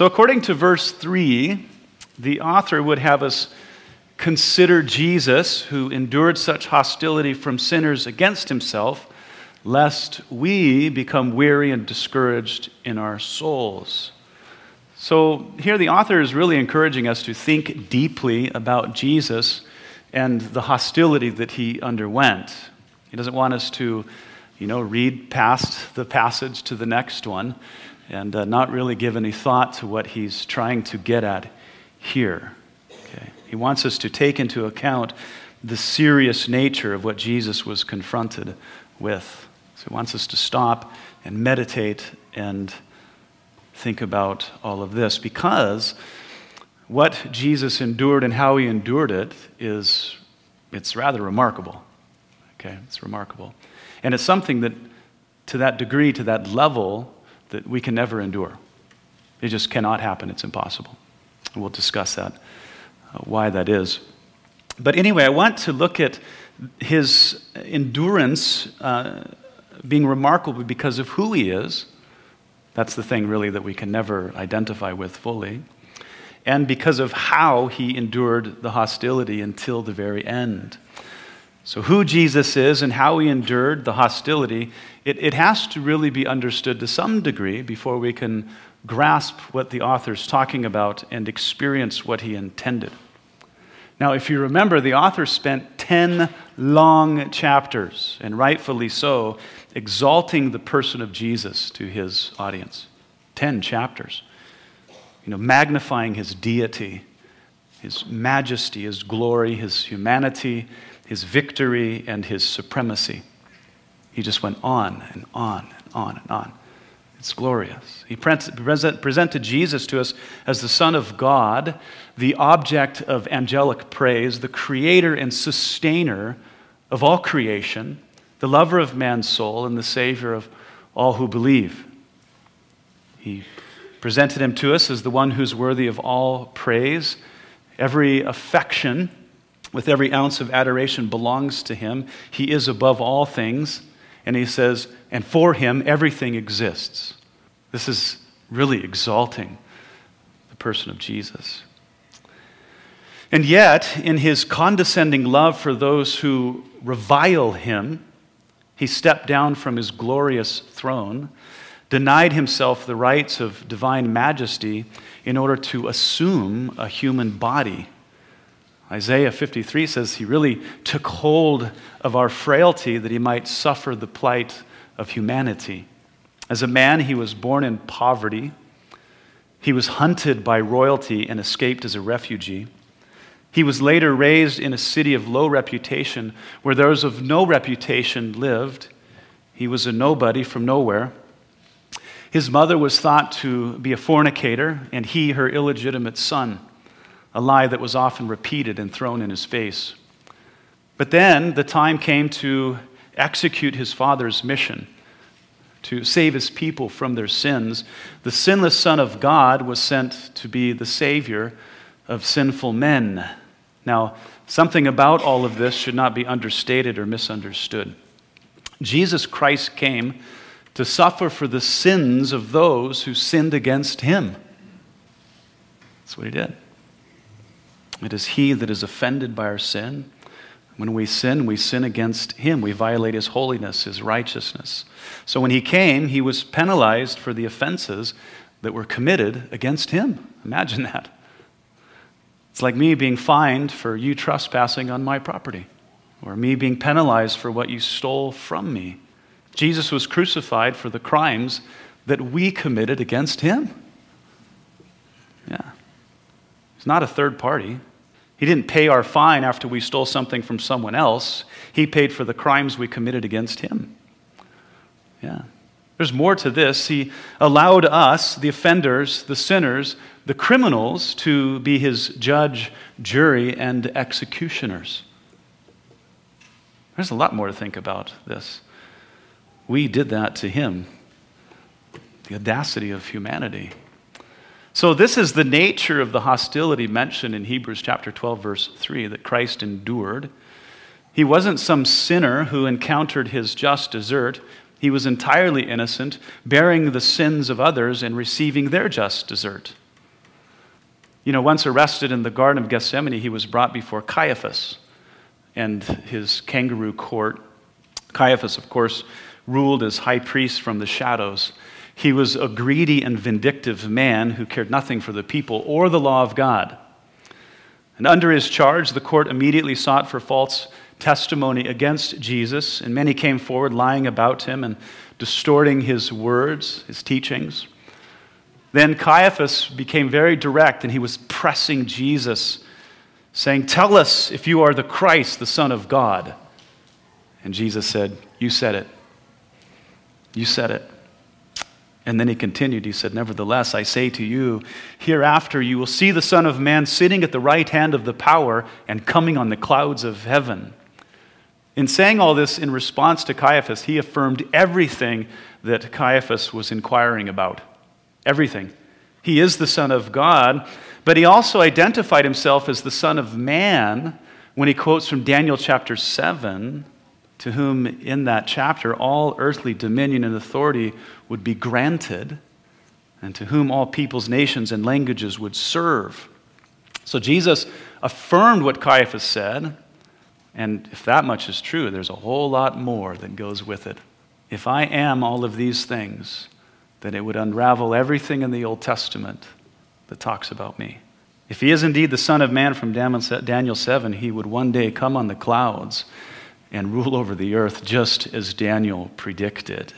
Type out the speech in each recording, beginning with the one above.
So, according to verse 3, the author would have us consider Jesus, who endured such hostility from sinners against himself, lest we become weary and discouraged in our souls. So, here the author is really encouraging us to think deeply about Jesus and the hostility that he underwent. He doesn't want us to, you know, read past the passage to the next one and uh, not really give any thought to what he's trying to get at here. Okay? He wants us to take into account the serious nature of what Jesus was confronted with. So he wants us to stop and meditate and think about all of this because what Jesus endured and how he endured it is it's rather remarkable. Okay, it's remarkable. And it's something that to that degree, to that level, that we can never endure. It just cannot happen. It's impossible. We'll discuss that, uh, why that is. But anyway, I want to look at his endurance uh, being remarkable because of who he is. That's the thing, really, that we can never identify with fully. And because of how he endured the hostility until the very end. So, who Jesus is and how he endured the hostility, it, it has to really be understood to some degree before we can grasp what the author's talking about and experience what he intended. Now, if you remember, the author spent 10 long chapters, and rightfully so, exalting the person of Jesus to his audience. 10 chapters. You know, magnifying his deity, his majesty, his glory, his humanity, his victory, and his supremacy. He just went on and on and on and on. It's glorious. He presented Jesus to us as the Son of God, the object of angelic praise, the creator and sustainer of all creation, the lover of man's soul, and the Savior of all who believe. He presented him to us as the one who's worthy of all praise. Every affection, with every ounce of adoration, belongs to him. He is above all things. And he says, and for him, everything exists. This is really exalting the person of Jesus. And yet, in his condescending love for those who revile him, he stepped down from his glorious throne, denied himself the rights of divine majesty in order to assume a human body Isaiah 53 says he really took hold of our frailty that he might suffer the plight of humanity. As a man, he was born in poverty. He was hunted by royalty and escaped as a refugee. He was later raised in a city of low reputation where those of no reputation lived. He was a nobody from nowhere. His mother was thought to be a fornicator, and he her illegitimate son a lie that was often repeated and thrown in his face. But then the time came to execute his father's mission, to save his people from their sins. The sinless Son of God was sent to be the Savior of sinful men. Now, something about all of this should not be understated or misunderstood. Jesus Christ came to suffer for the sins of those who sinned against him. That's what he did. It is He that is offended by our sin. When we sin, we sin against Him. We violate His holiness, His righteousness. So when He came, He was penalized for the offenses that were committed against Him. Imagine that. It's like me being fined for you trespassing on my property, or me being penalized for what you stole from me. Jesus was crucified for the crimes that we committed against Him. Yeah. He's not a third party. He didn't pay our fine after we stole something from someone else. He paid for the crimes we committed against him. Yeah. There's more to this. He allowed us, the offenders, the sinners, the criminals, to be his judge, jury, and executioners. There's a lot more to think about this. We did that to him. The audacity of humanity. So, this is the nature of the hostility mentioned in Hebrews chapter 12, verse 3, that Christ endured. He wasn't some sinner who encountered his just desert. He was entirely innocent, bearing the sins of others and receiving their just desert. You know, once arrested in the Garden of Gethsemane, he was brought before Caiaphas and his kangaroo court. Caiaphas, of course, ruled as high priest from the shadows. He was a greedy and vindictive man who cared nothing for the people or the law of God. And under his charge, the court immediately sought for false testimony against Jesus, and many came forward lying about him and distorting his words, his teachings. Then Caiaphas became very direct, and he was pressing Jesus, saying, Tell us if you are the Christ, the Son of God. And Jesus said, You said it. You said it. And then he continued, he said, Nevertheless, I say to you, hereafter you will see the Son of Man sitting at the right hand of the power and coming on the clouds of heaven. In saying all this in response to Caiaphas, he affirmed everything that Caiaphas was inquiring about. Everything. He is the Son of God, but he also identified himself as the Son of Man when he quotes from Daniel chapter 7 to whom in that chapter all earthly dominion and authority would be granted, and to whom all peoples, nations, and languages would serve. So Jesus affirmed what Caiaphas said, and if that much is true, there's a whole lot more that goes with it. If I am all of these things, then it would unravel everything in the Old Testament that talks about me. If he is indeed the Son of Man from Daniel 7, he would one day come on the clouds and rule over the earth, just as Daniel predicted.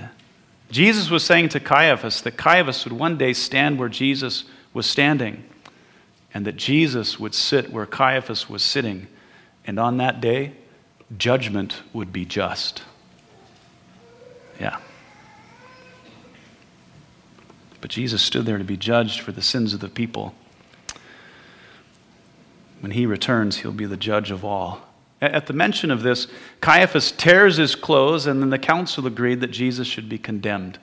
Jesus was saying to Caiaphas that Caiaphas would one day stand where Jesus was standing, and that Jesus would sit where Caiaphas was sitting, and on that day, judgment would be just. Yeah. But Jesus stood there to be judged for the sins of the people. When he returns, he'll be the judge of all. At the mention of this, Caiaphas tears his clothes, and then the council agreed that Jesus should be condemned.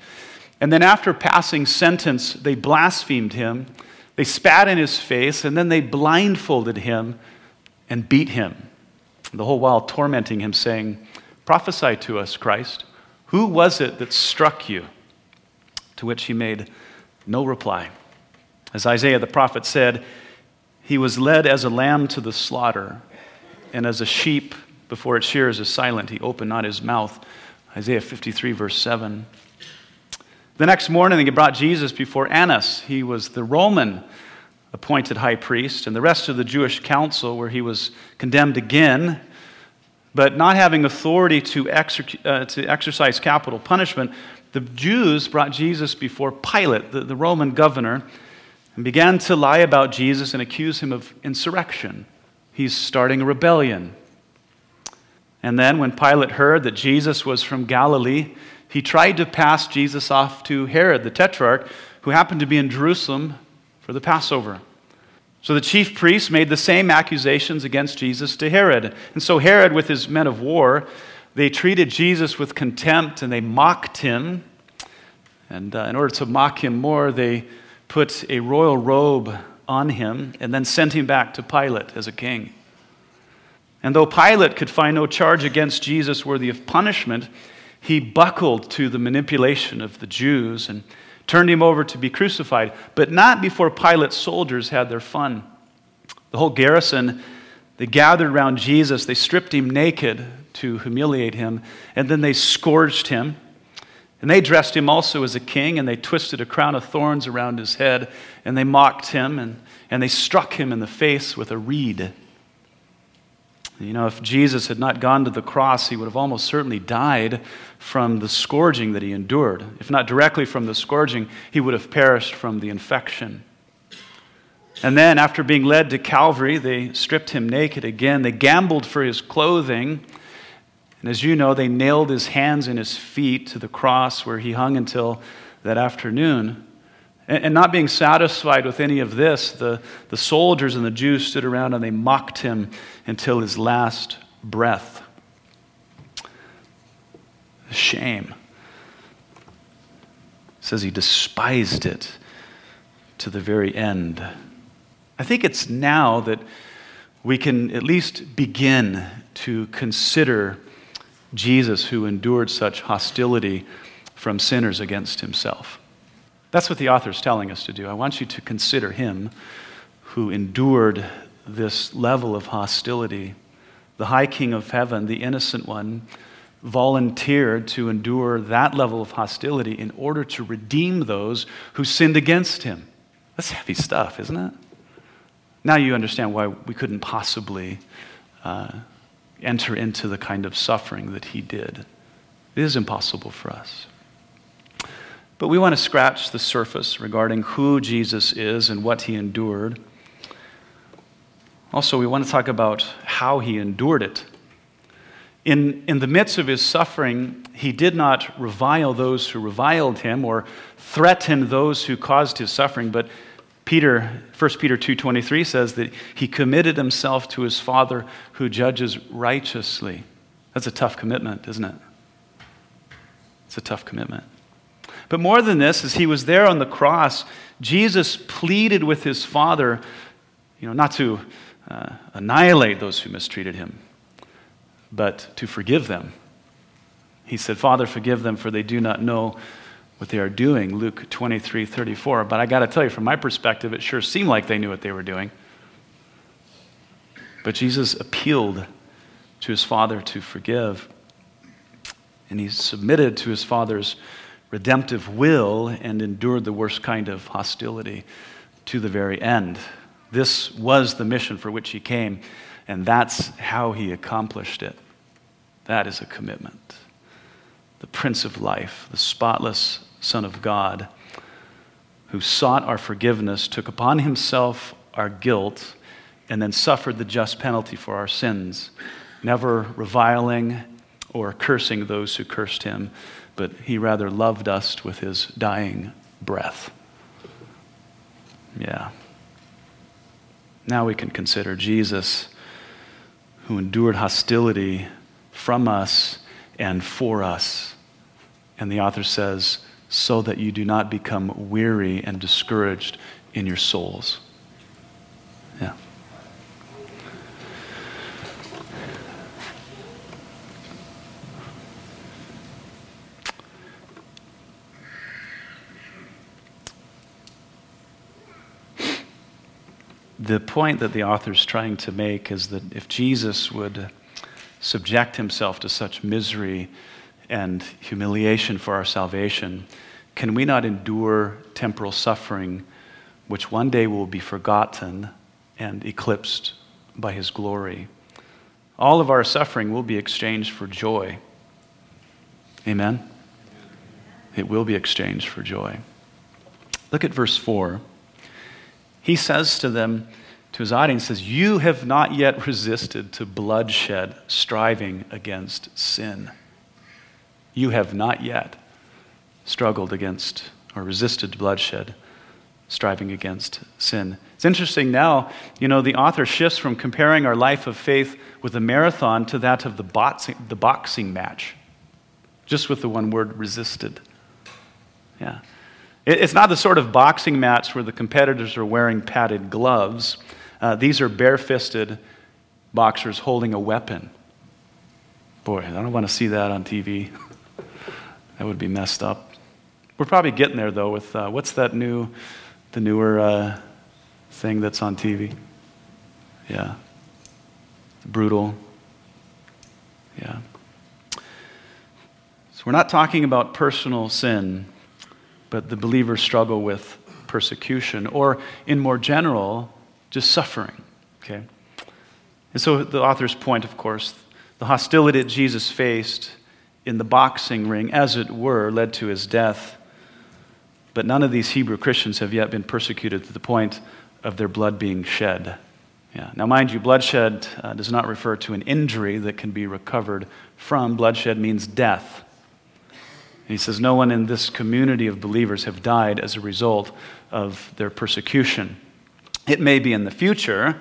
And then, after passing sentence, they blasphemed him, they spat in his face, and then they blindfolded him and beat him, the whole while tormenting him, saying, Prophesy to us, Christ. Who was it that struck you? To which he made no reply. As Isaiah the prophet said, He was led as a lamb to the slaughter and as a sheep before its shears is silent, he opened not his mouth. Isaiah 53, verse 7. The next morning, they brought Jesus before Annas. He was the Roman appointed high priest, and the rest of the Jewish council, where he was condemned again. But not having authority to, exer- uh, to exercise capital punishment, the Jews brought Jesus before Pilate, the, the Roman governor, and began to lie about Jesus and accuse him of insurrection he's starting a rebellion. And then, when Pilate heard that Jesus was from Galilee, he tried to pass Jesus off to Herod, the tetrarch, who happened to be in Jerusalem for the Passover. So the chief priests made the same accusations against Jesus to Herod. And so Herod, with his men of war, they treated Jesus with contempt and they mocked him. And uh, in order to mock him more, they put a royal robe on him and then sent him back to Pilate as a king. And though Pilate could find no charge against Jesus worthy of punishment, he buckled to the manipulation of the Jews and turned him over to be crucified, but not before Pilate's soldiers had their fun. The whole garrison, they gathered around Jesus, they stripped him naked to humiliate him, and then they scourged him. And they dressed him also as a king, and they twisted a crown of thorns around his head, and they mocked him, and, and they struck him in the face with a reed. You know, if Jesus had not gone to the cross, he would have almost certainly died from the scourging that he endured. If not directly from the scourging, he would have perished from the infection. And then, after being led to Calvary, they stripped him naked again. They gambled for his clothing. And as you know, they nailed his hands and his feet to the cross where he hung until that afternoon. And not being satisfied with any of this, the, the soldiers and the Jews stood around and they mocked him until his last breath. Shame. It says he despised it to the very end. I think it's now that we can at least begin to consider Jesus who endured such hostility from sinners against himself. That's what the author is telling us to do. I want you to consider him who endured this level of hostility. The high king of heaven, the innocent one, volunteered to endure that level of hostility in order to redeem those who sinned against him. That's heavy stuff, isn't it? Now you understand why we couldn't possibly uh, enter into the kind of suffering that he did. It is impossible for us. But we want to scratch the surface regarding who Jesus is and what he endured. Also, we want to talk about how he endured it. In, in the midst of his suffering, he did not revile those who reviled him or threaten those who caused his suffering, but Peter, 1 Peter 2.23 says that he committed himself to his Father who judges righteously. That's a tough commitment, isn't it? It's a tough commitment. But more than this, as he was there on the cross, Jesus pleaded with his Father, you know, not to uh, annihilate those who mistreated him, but to forgive them. He said, Father, forgive them, for they do not know what they are doing. Luke 23 34. But I got to tell you, from my perspective, it sure seemed like they knew what they were doing. But Jesus appealed to his Father to forgive. And he submitted to his Father's redemptive will and endured the worst kind of hostility to the very end. This was the mission for which he came, and that's how he accomplished it. That is a commitment. The Prince of Life, the spotless Son of God, who sought our forgiveness, took upon himself our guilt, and then suffered the just penalty for our sins, never reviling or cursing those who cursed him, but he rather loved us with his dying breath. Yeah. Now we can consider Jesus, who endured hostility from us and for us. And the author says, so that you do not become weary and discouraged in your souls. Yeah. The point that the author is trying to make is that if Jesus would subject himself to such misery and humiliation for our salvation, can we not endure temporal suffering, which one day will be forgotten and eclipsed by his glory? All of our suffering will be exchanged for joy. Amen? It will be exchanged for joy. Look at verse 4. He says to them, to his audience, says, You have not yet resisted to bloodshed, striving against sin. You have not yet struggled against or resisted bloodshed, striving against sin. It's interesting now, you know, the author shifts from comparing our life of faith with a marathon to that of the boxing, the boxing match, just with the one word resisted. Yeah. It's not the sort of boxing match where the competitors are wearing padded gloves. Uh, these are barefisted boxers holding a weapon. Boy, I don't want to see that on TV. that would be messed up. We're probably getting there though. With uh, what's that new, the newer uh, thing that's on TV? Yeah, brutal. Yeah. So we're not talking about personal sin but the believers struggle with persecution, or in more general, just suffering. Okay? And so the author's point, of course, the hostility that Jesus faced in the boxing ring, as it were, led to his death. But none of these Hebrew Christians have yet been persecuted to the point of their blood being shed. Yeah. Now, mind you, bloodshed uh, does not refer to an injury that can be recovered from. Bloodshed means death. And he says, No one in this community of believers have died as a result of their persecution. It may be in the future,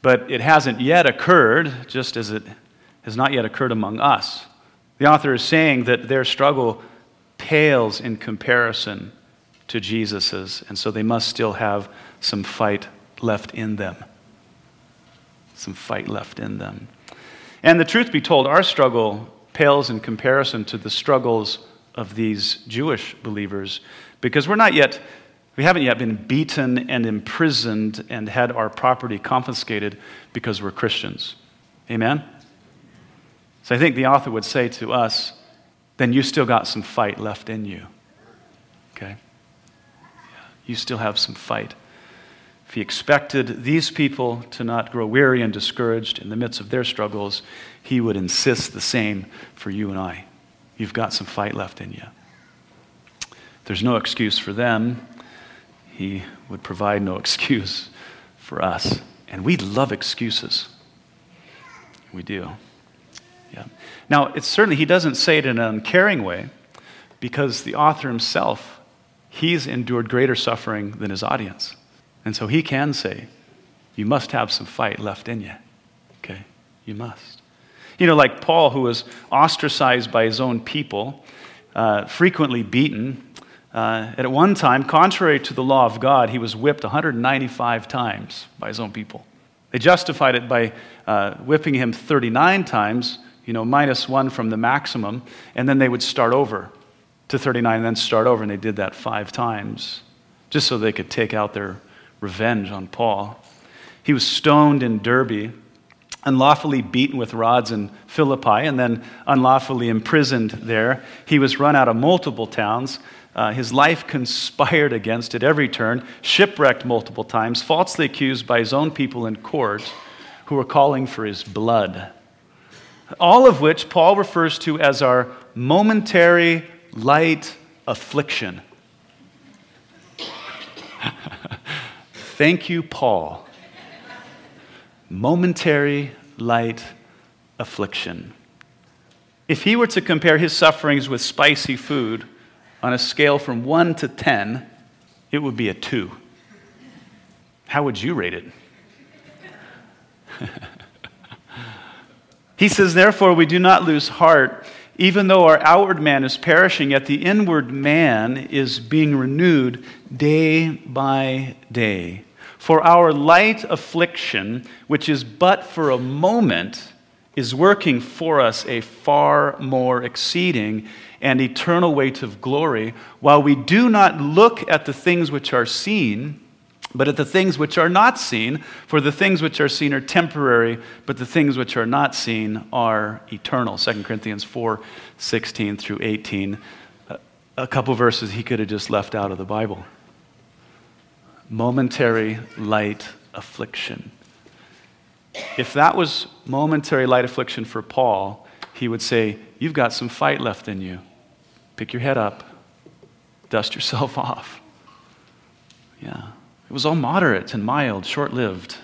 but it hasn't yet occurred, just as it has not yet occurred among us. The author is saying that their struggle pales in comparison to Jesus's, and so they must still have some fight left in them. Some fight left in them. And the truth be told, our struggle pales in comparison to the struggles of these Jewish believers because we're not yet We haven't yet been beaten and imprisoned and had our property confiscated because we're Christians. Amen? So I think the author would say to us, then you still got some fight left in you. Okay? You still have some fight. If he expected these people to not grow weary and discouraged in the midst of their struggles, he would insist the same for you and I. You've got some fight left in you. There's no excuse for them. He would provide no excuse for us. And we love excuses. We do. Yeah. Now, it's certainly, he doesn't say it in an uncaring way because the author himself, he's endured greater suffering than his audience. And so he can say, you must have some fight left in you. Okay? You must. You know, like Paul, who was ostracized by his own people, uh, frequently beaten. Uh, at one time, contrary to the law of God, he was whipped 195 times by his own people. They justified it by uh, whipping him 39 times, you know, minus one from the maximum, and then they would start over to 39 and then start over, and they did that five times just so they could take out their revenge on Paul. He was stoned in Derbe, unlawfully beaten with rods in Philippi, and then unlawfully imprisoned there. He was run out of multiple towns. Uh, his life conspired against at every turn, shipwrecked multiple times, falsely accused by his own people in court who were calling for his blood. All of which Paul refers to as our momentary light affliction. Thank you, Paul. Momentary light affliction. If he were to compare his sufferings with spicy food on a scale from 1 to 10, it would be a 2. How would you rate it? he says, Therefore, we do not lose heart even though our outward man is perishing, yet the inward man is being renewed day by day. For our light affliction, which is but for a moment, is working for us a far more exceeding and eternal weight of glory, while we do not look at the things which are seen but at the things which are not seen, for the things which are seen are temporary, but the things which are not seen are eternal. 2 Corinthians 4 16 through 18. A couple verses he could have just left out of the Bible. Momentary light affliction. If that was momentary light affliction for Paul, he would say, You've got some fight left in you. Pick your head up, dust yourself off. Yeah. It was all moderate and mild, short lived.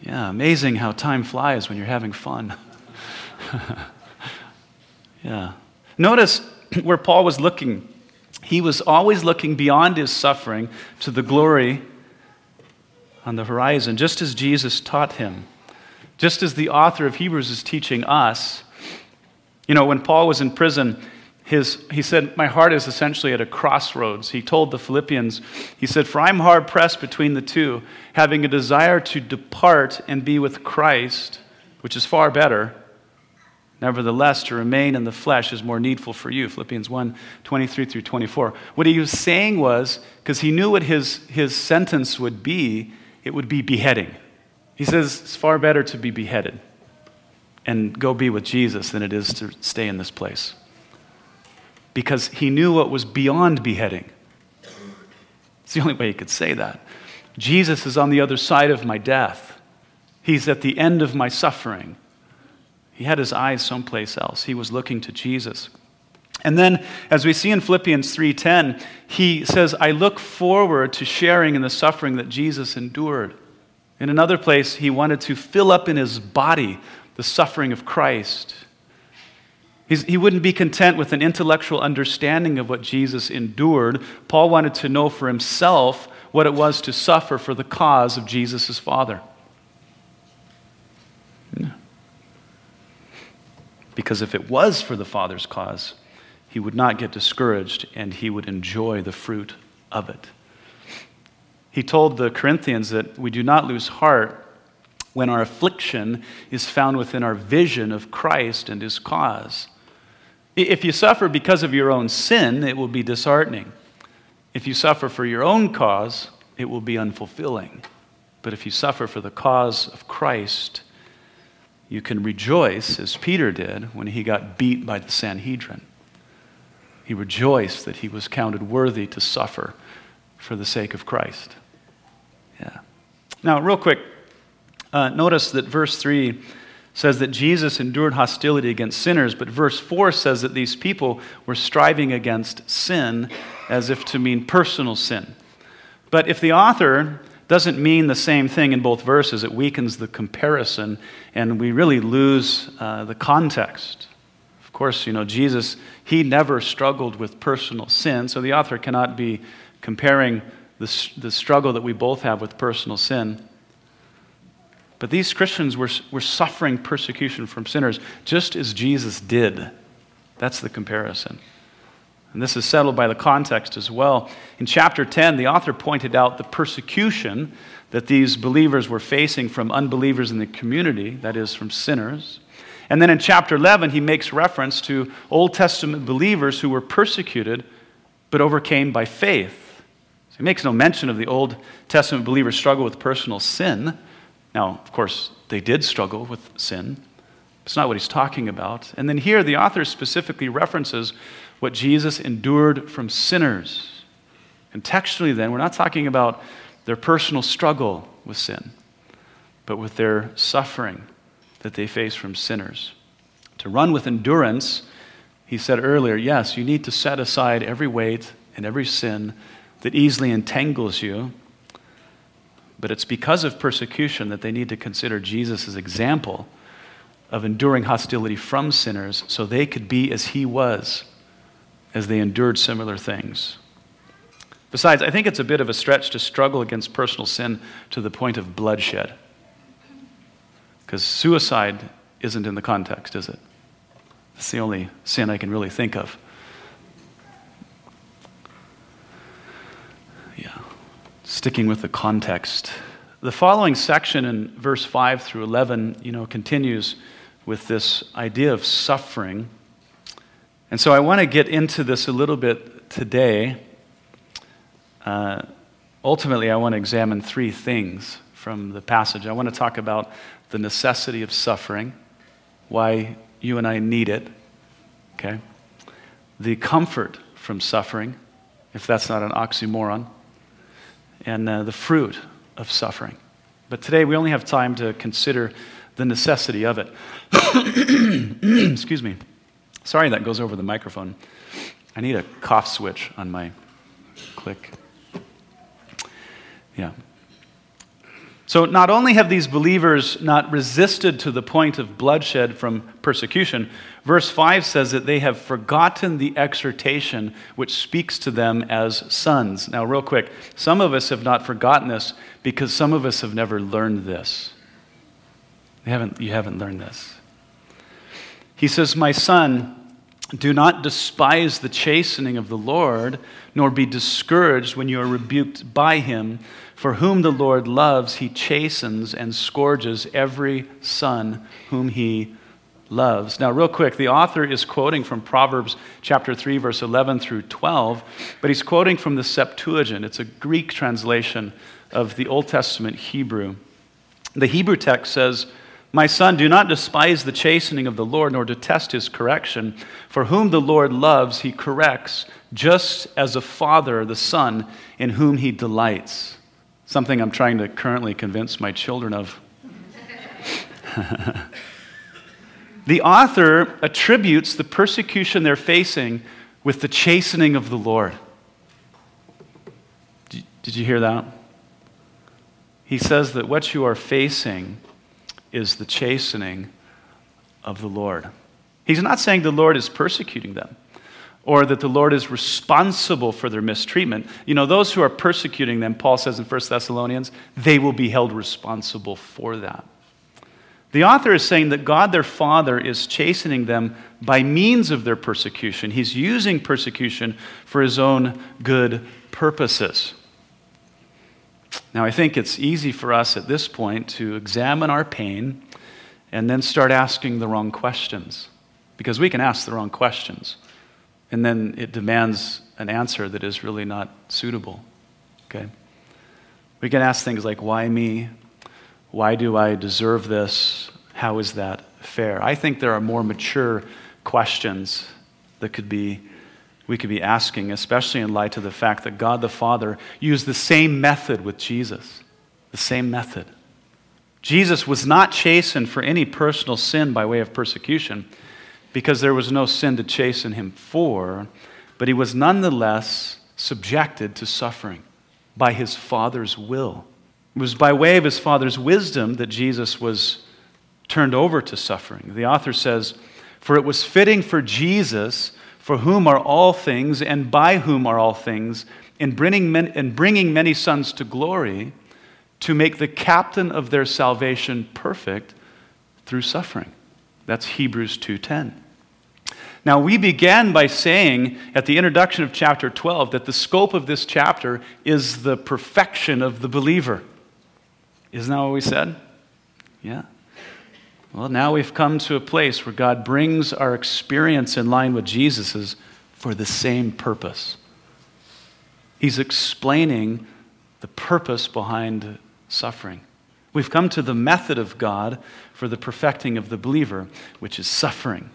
Yeah, amazing how time flies when you're having fun. yeah. Notice where Paul was looking. He was always looking beyond his suffering to the glory on the horizon, just as Jesus taught him. Just as the author of Hebrews is teaching us. You know, when Paul was in prison, his, he said, My heart is essentially at a crossroads. He told the Philippians, He said, For I'm hard pressed between the two, having a desire to depart and be with Christ, which is far better. Nevertheless, to remain in the flesh is more needful for you. Philippians 1 23 through 24. What he was saying was, because he knew what his, his sentence would be, it would be beheading. He says, It's far better to be beheaded and go be with Jesus than it is to stay in this place because he knew what was beyond beheading. It's the only way he could say that. Jesus is on the other side of my death. He's at the end of my suffering. He had his eyes someplace else. He was looking to Jesus. And then as we see in Philippians 3:10, he says, "I look forward to sharing in the suffering that Jesus endured." In another place, he wanted to fill up in his body the suffering of Christ. He's, he wouldn't be content with an intellectual understanding of what Jesus endured. Paul wanted to know for himself what it was to suffer for the cause of Jesus' Father. Because if it was for the Father's cause, he would not get discouraged and he would enjoy the fruit of it. He told the Corinthians that we do not lose heart when our affliction is found within our vision of Christ and his cause. If you suffer because of your own sin, it will be disheartening. If you suffer for your own cause, it will be unfulfilling. But if you suffer for the cause of Christ, you can rejoice as Peter did when he got beat by the Sanhedrin. He rejoiced that he was counted worthy to suffer for the sake of Christ. Yeah. Now, real quick, uh, notice that verse 3 says that Jesus endured hostility against sinners, but verse 4 says that these people were striving against sin as if to mean personal sin. But if the author doesn't mean the same thing in both verses, it weakens the comparison, and we really lose uh, the context. Of course, you know, Jesus, he never struggled with personal sin, so the author cannot be comparing the, the struggle that we both have with personal sin. But these Christians were, were suffering persecution from sinners just as Jesus did. That's the comparison. And this is settled by the context as well. In chapter 10, the author pointed out the persecution that these believers were facing from unbelievers in the community, that is, from sinners. And then in chapter 11, he makes reference to Old Testament believers who were persecuted but overcame by faith. So he makes no mention of the Old Testament believers' struggle with personal sin. Now, of course, they did struggle with sin. It's not what he's talking about. And then here, the author specifically references what Jesus endured from sinners. Contextually, then, we're not talking about their personal struggle with sin, but with their suffering that they face from sinners. To run with endurance, he said earlier, yes, you need to set aside every weight and every sin that easily entangles you but it's because of persecution that they need to consider Jesus' example of enduring hostility from sinners so they could be as he was as they endured similar things. Besides, I think it's a bit of a stretch to struggle against personal sin to the point of bloodshed. Because suicide isn't in the context, is it? It's the only sin I can really think of. Sticking with the context. The following section in verse 5 through 11, you know, continues with this idea of suffering. And so I want to get into this a little bit today. Uh, ultimately, I want to examine three things from the passage. I want to talk about the necessity of suffering, why you and I need it, okay? The comfort from suffering, if that's not an oxymoron and uh, the fruit of suffering. But today we only have time to consider the necessity of it. Excuse me. Sorry that goes over the microphone. I need a cough switch on my click. Yeah. So, not only have these believers not resisted to the point of bloodshed from persecution, verse 5 says that they have forgotten the exhortation which speaks to them as sons. Now, real quick, some of us have not forgotten this because some of us have never learned this. You haven't, you haven't learned this. He says, My son, do not despise the chastening of the Lord, nor be discouraged when you are rebuked by him. For whom the Lord loves, he chastens and scourges every son whom he loves. Now, real quick, the author is quoting from Proverbs chapter 3, verse 11 through 12, but he's quoting from the Septuagint. It's a Greek translation of the Old Testament Hebrew. The Hebrew text says, My son, do not despise the chastening of the Lord, nor detest his correction. For whom the Lord loves, he corrects, just as a father the son in whom he delights something I'm trying to currently convince my children of. the author attributes the persecution they're facing with the chastening of the Lord. Did you hear that? He says that what you are facing is the chastening of the Lord. He's not saying the Lord is persecuting them or that the Lord is responsible for their mistreatment. You know, those who are persecuting them, Paul says in 1 Thessalonians, they will be held responsible for that. The author is saying that God, their Father, is chastening them by means of their persecution. He's using persecution for his own good purposes. Now, I think it's easy for us at this point to examine our pain and then start asking the wrong questions because we can ask the wrong questions And then it demands an answer that is really not suitable. Okay? We can ask things like, why me? Why do I deserve this? How is that fair? I think there are more mature questions that could be we could be asking, especially in light of the fact that God the Father used the same method with Jesus. The same method. Jesus was not chastened for any personal sin by way of persecution because there was no sin to chasten him for, but he was nonetheless subjected to suffering by his Father's will. It was by way of his Father's wisdom that Jesus was turned over to suffering. The author says, For it was fitting for Jesus, for whom are all things and by whom are all things, in bringing, in bringing many sons to glory to make the captain of their salvation perfect through suffering. That's Hebrews 2:10. Now we began by saying at the introduction of chapter 12 that the scope of this chapter is the perfection of the believer. Isn't that what we said? Yeah. Well, now we've come to a place where God brings our experience in line with Jesus's for the same purpose. He's explaining the purpose behind suffering. We've come to the method of God for the perfecting of the believer, which is suffering.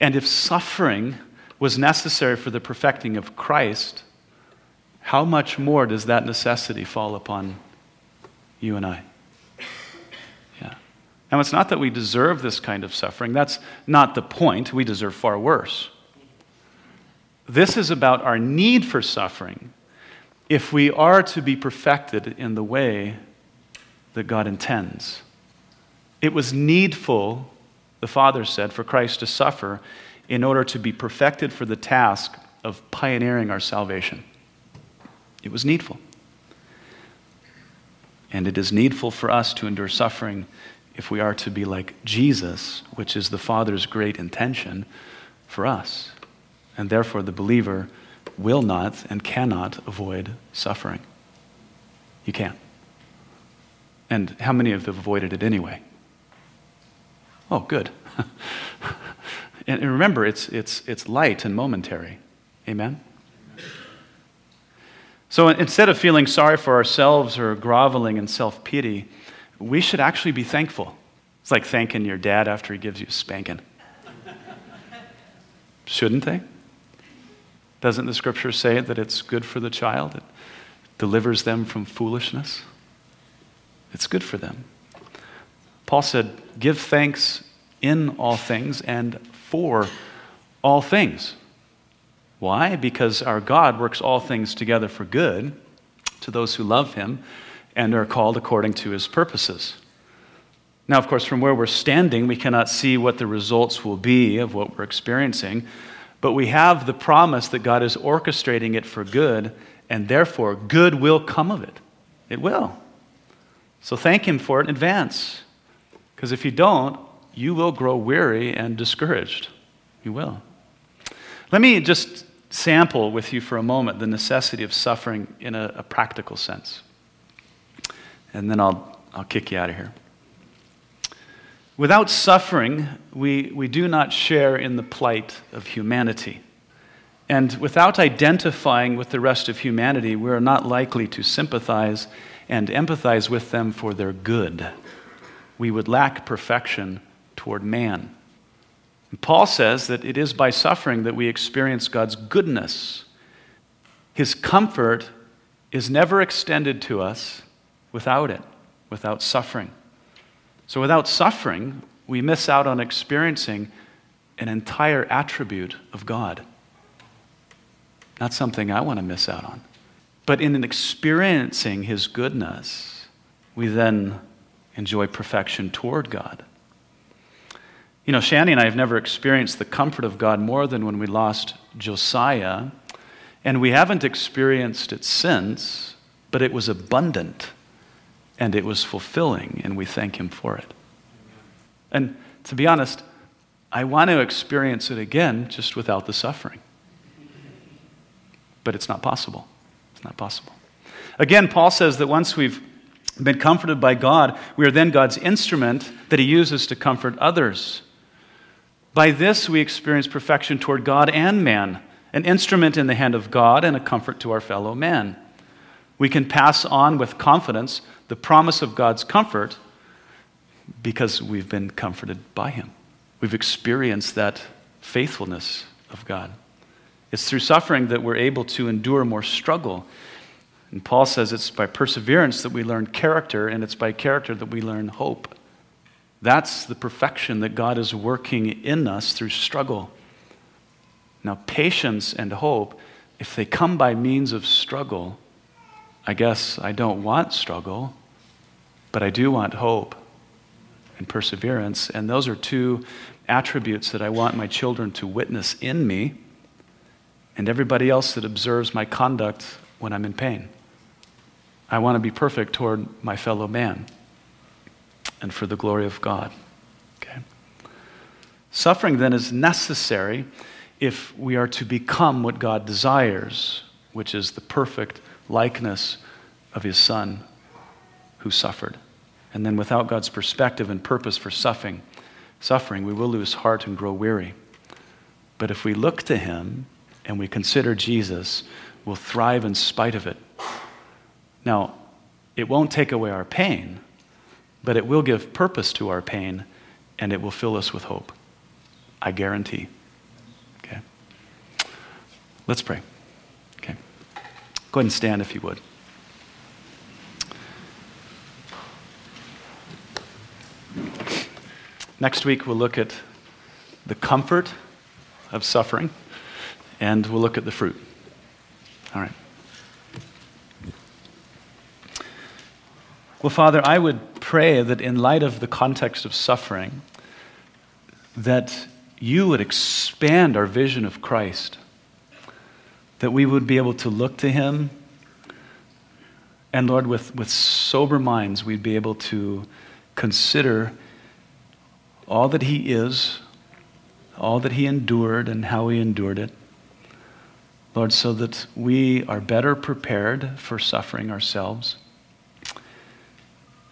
And if suffering was necessary for the perfecting of Christ, how much more does that necessity fall upon you and I? Yeah. Now, it's not that we deserve this kind of suffering. That's not the point. We deserve far worse. This is about our need for suffering if we are to be perfected in the way that God intends. It was needful, the Father said, for Christ to suffer in order to be perfected for the task of pioneering our salvation. It was needful. And it is needful for us to endure suffering if we are to be like Jesus, which is the Father's great intention for us. And therefore, the believer will not and cannot avoid suffering. You can't. And how many of have avoided it anyway? Oh, good. and remember, it's, it's, it's light and momentary. Amen? So instead of feeling sorry for ourselves or groveling in self pity, we should actually be thankful. It's like thanking your dad after he gives you a spanking. Shouldn't they? Doesn't the scripture say that it's good for the child? It delivers them from foolishness. It's good for them. Paul said, Give thanks in all things and for all things. Why? Because our God works all things together for good to those who love him and are called according to his purposes. Now, of course, from where we're standing, we cannot see what the results will be of what we're experiencing. But we have the promise that God is orchestrating it for good, and therefore good will come of it. It will. So thank Him for it in advance. Because if you don't, you will grow weary and discouraged. You will. Let me just sample with you for a moment the necessity of suffering in a, a practical sense. And then I'll, I'll kick you out of here. Without suffering, we, we do not share in the plight of humanity. And without identifying with the rest of humanity, we are not likely to sympathize and empathize with them for their good. We would lack perfection toward man. And Paul says that it is by suffering that we experience God's goodness. His comfort is never extended to us without it, without suffering. So without suffering, we miss out on experiencing an entire attribute of God. Not something I want to miss out on. But in experiencing His goodness, we then enjoy perfection toward God. You know, Shanny and I have never experienced the comfort of God more than when we lost Josiah, and we haven't experienced it since, but it was abundant and it was fulfilling, and we thank Him for it. And to be honest, I want to experience it again just without the suffering. But it's not possible. It's not possible. Again, Paul says that once we've been comforted by God, we are then God's instrument that He uses to comfort others. By this we experience perfection toward God and man, an instrument in the hand of God and a comfort to our fellow man. We can pass on with confidence the promise of God's comfort because we've been comforted by Him. We've experienced that faithfulness of God. It's through suffering that we're able to endure more struggle. And Paul says it's by perseverance that we learn character, and it's by character that we learn hope. That's the perfection that God is working in us through struggle. Now, patience and hope, if they come by means of struggle, I guess I don't want struggle, but I do want hope and perseverance. And those are two attributes that I want my children to witness in me and everybody else that observes my conduct when I'm in pain. I want to be perfect toward my fellow man and for the glory of God. Okay? Suffering then is necessary if we are to become what God desires, which is the perfect likeness of his Son who suffered. And then without God's perspective and purpose for suffering, suffering, we will lose heart and grow weary. But if we look to him and we consider Jesus, we'll thrive in spite of it. Now, it won't take away our pain, but it will give purpose to our pain and it will fill us with hope. I guarantee. Okay? Let's pray. Okay. Go ahead and stand if you would. Next week, we'll look at the comfort of suffering, and we'll look at the fruit. All right. Well, Father, I would pray that in light of the context of suffering, that you would expand our vision of Christ, that we would be able to look to him, and Lord, with, with sober minds, we'd be able to consider all that he is, all that he endured, and how he endured it. Lord, so that we are better prepared for suffering ourselves.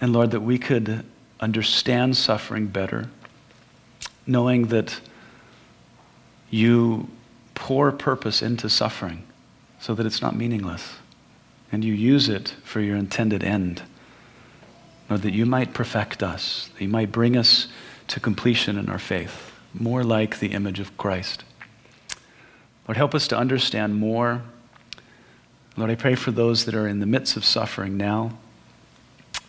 And Lord, that we could understand suffering better, knowing that you pour purpose into suffering so that it's not meaningless, and you use it for your intended end. Lord, that you might perfect us, that you might bring us to completion in our faith, more like the image of Christ. Lord, help us to understand more. Lord, I pray for those that are in the midst of suffering now,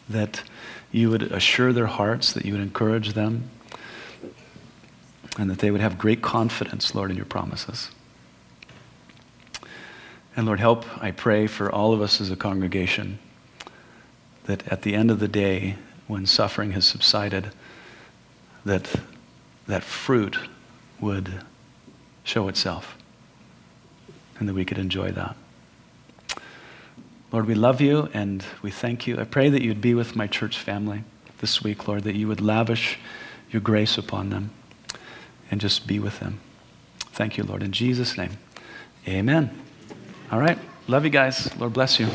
that you would assure their hearts, that you would encourage them, and that they would have great confidence, Lord, in your promises. And Lord, help, I pray, for all of us as a congregation, that at the end of the day, when suffering has subsided, that that fruit would show itself and that we could enjoy that. Lord, we love you and we thank you. I pray that you'd be with my church family this week, Lord, that you would lavish your grace upon them and just be with them. Thank you, Lord. In Jesus' name, amen. All right. Love you guys. Lord bless you.